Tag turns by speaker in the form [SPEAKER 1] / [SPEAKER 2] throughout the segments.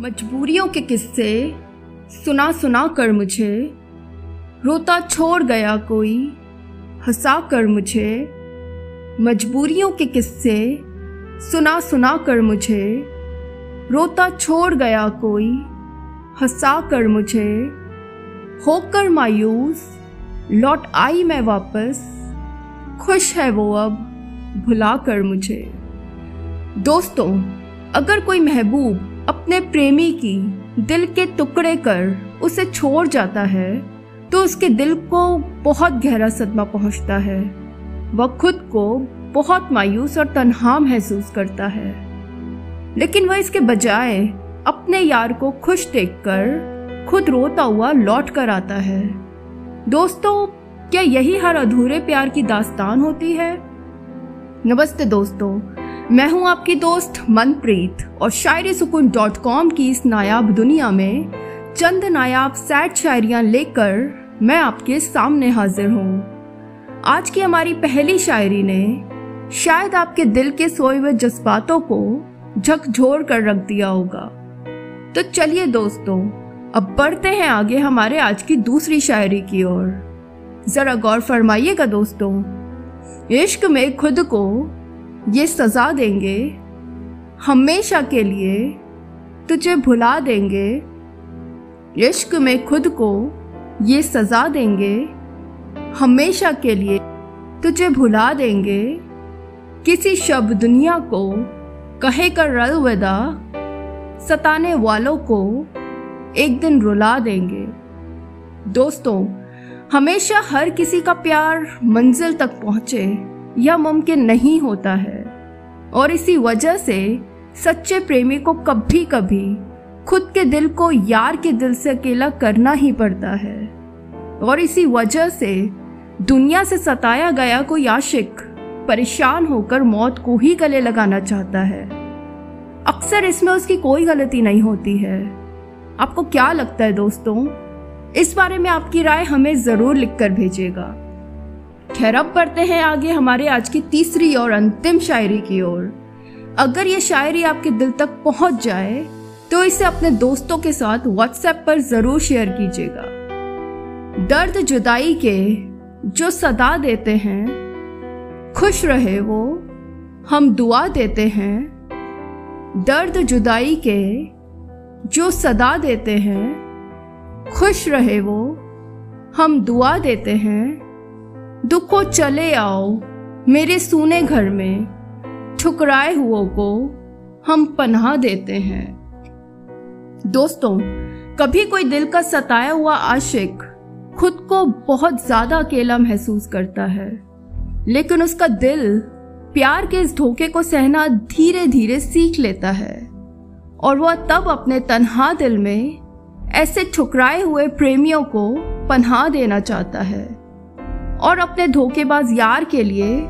[SPEAKER 1] मजबूरियों के किस्से सुना सुना कर मुझे। रोता छोड़ गया कोई, हंसा कर मुझे। मजबूरियों के किस्से सुना सुना कर मुझे। रोता छोड़ गया कोई, हंसा कर मुझे। होकर मायूस, लौट आई मैं वापस। खुश है वो अब, भुला कर मुझे। दोस्तों, अगर कोई महबूब अपने प्रेमी की दिल के टुकड़े कर उसे छोड़ जाता है तो उसके दिल को बहुत गहरा सदमा पहुँचता है। वह खुद को बहुत मायूस और तनहा महसूस करता है। लेकिन वह इसके बजाय अपने यार को खुश देखकर खुद रोता हुआ लौट कर आता है। दोस्तों, क्या यही हर अधूरे प्यार की दास्तान होती है? नमस्ते दोस्तों, मैं हूँ आपकी दोस्त मनप्रीत और शायरी सुकून डॉट कॉम की इस नायाब दुनिया में चंद नायाब सैड शायरियाँ लेकर मैं आपके सामने हाजिर हूँ। आज की हमारी पहली शायरी ने शायद आपके दिल के सोए हुए जज्बातों को झकझोर कर रख दिया होगा। तो चलिए दोस्तों, अब बढ़ते हैं आगे हमारे आज की दूसरी शायरी की ओर। जरा गौर फरमाइएगा दोस्तों। इश्क में खुद को ये सजा देंगे। हमेशा के लिए तुझे भुला देंगे। इश्क में खुद को ये सजा देंगे। हमेशा के लिए तुझे भुला देंगे। किसी शब दुनिया को कहे कर रल विदा सताने वालों को एक दिन रुला देंगे। दोस्तों हमेशा हर किसी का प्यार मंजिल तक पहुँचे यह मुमकिन नहीं होता है। और इसी वजह से सच्चे प्रेमी को कभी कभी खुद के दिल को यार के दिल से अकेला करना ही पड़ता है। और इसी वजह से दुनिया से सताया गया कोई आशिक परेशान होकर मौत को ही गले लगाना चाहता है। अक्सर इसमें उसकी कोई गलती नहीं होती है। आपको क्या लगता है दोस्तों? इस बारे में आपकी राय हमें ज़रूर लिखकर भेजिएगा। खैर अब बढ़ते हैं आगे हमारे आज की तीसरी और अंतिम शायरी की ओर। अगर ये शायरी आपके दिल तक पहुँच जाए तो इसे अपने दोस्तों के साथ व्हाट्सएप पर ज़रूर शेयर कीजिएगा। दर्द जुदाई के जो सदा देते हैं, खुश रहे वो, हम दुआ देते हैं। दर्द जुदाई के जो सदा देते हैं खुश रहे वो। हम दुआ देते हैं, दुखो चले आओ मेरे सूने घर में। ठुकराए हुओं को हम पनाह देते हैं। दोस्तों, कभी कोई दिल का सताया हुआ आशिक खुद को बहुत ज़्यादा अकेला महसूस करता है, लेकिन उसका दिल प्यार के इस धोखे को सहना धीरे धीरे सीख लेता है, और वह तब अपने तनहा दिल में ऐसे ठुकराए हुए प्रेमियों को पन्हा देना चाहता है और अपने धोखेबाज यार के लिए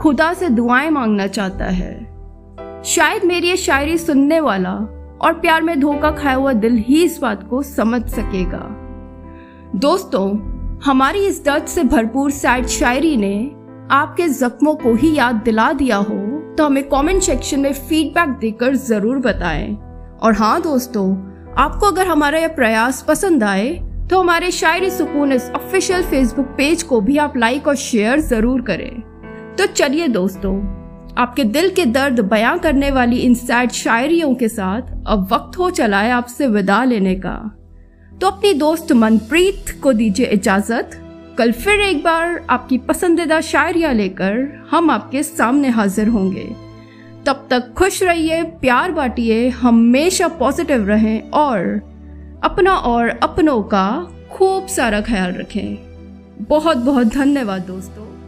[SPEAKER 1] खुदा से दुआएँ मांगना चाहता है। शायद मेरी ये शायरी सुनने वाला और प्यार में धोखा खाया हुआ दिल ही इस बात को समझ सकेगा। दोस्तों, हमारी इस दर्द से भरपूर सैड शायरी ने आपके जख्मों को ही याद दिला दिया हो तो हमें कमेंट सेक्शन में फीडबैक देकर ज़रूर बताएँ। और हाँ दोस्तों आपको अगर हमारा यह प्रयास पसंद आए तो हमारे शायरी सुकून इस ऑफिशियल फेसबुक पेज को भी आप लाइक और शेयर ज़रूर करें। तो चलिए दोस्तों, आपके दिल के दर्द बयां करने वाली इन सैड शायरियों के साथ अब वक्त हो चला है आपसे विदा लेने का। तो अपनी दोस्त मनप्रीत को दीजिए इजाज़त। कल फिर एक बार आपकी पसंदीदा शायरियाँ लेकर हम आपके सामने हाजिर होंगे। तब तक खुश रहिए, प्यार बांटिए, हमेशा पॉजिटिव रहें और अपना और अपनों का खूब सारा ख्याल रखें। बहुत बहुत धन्यवाद दोस्तों।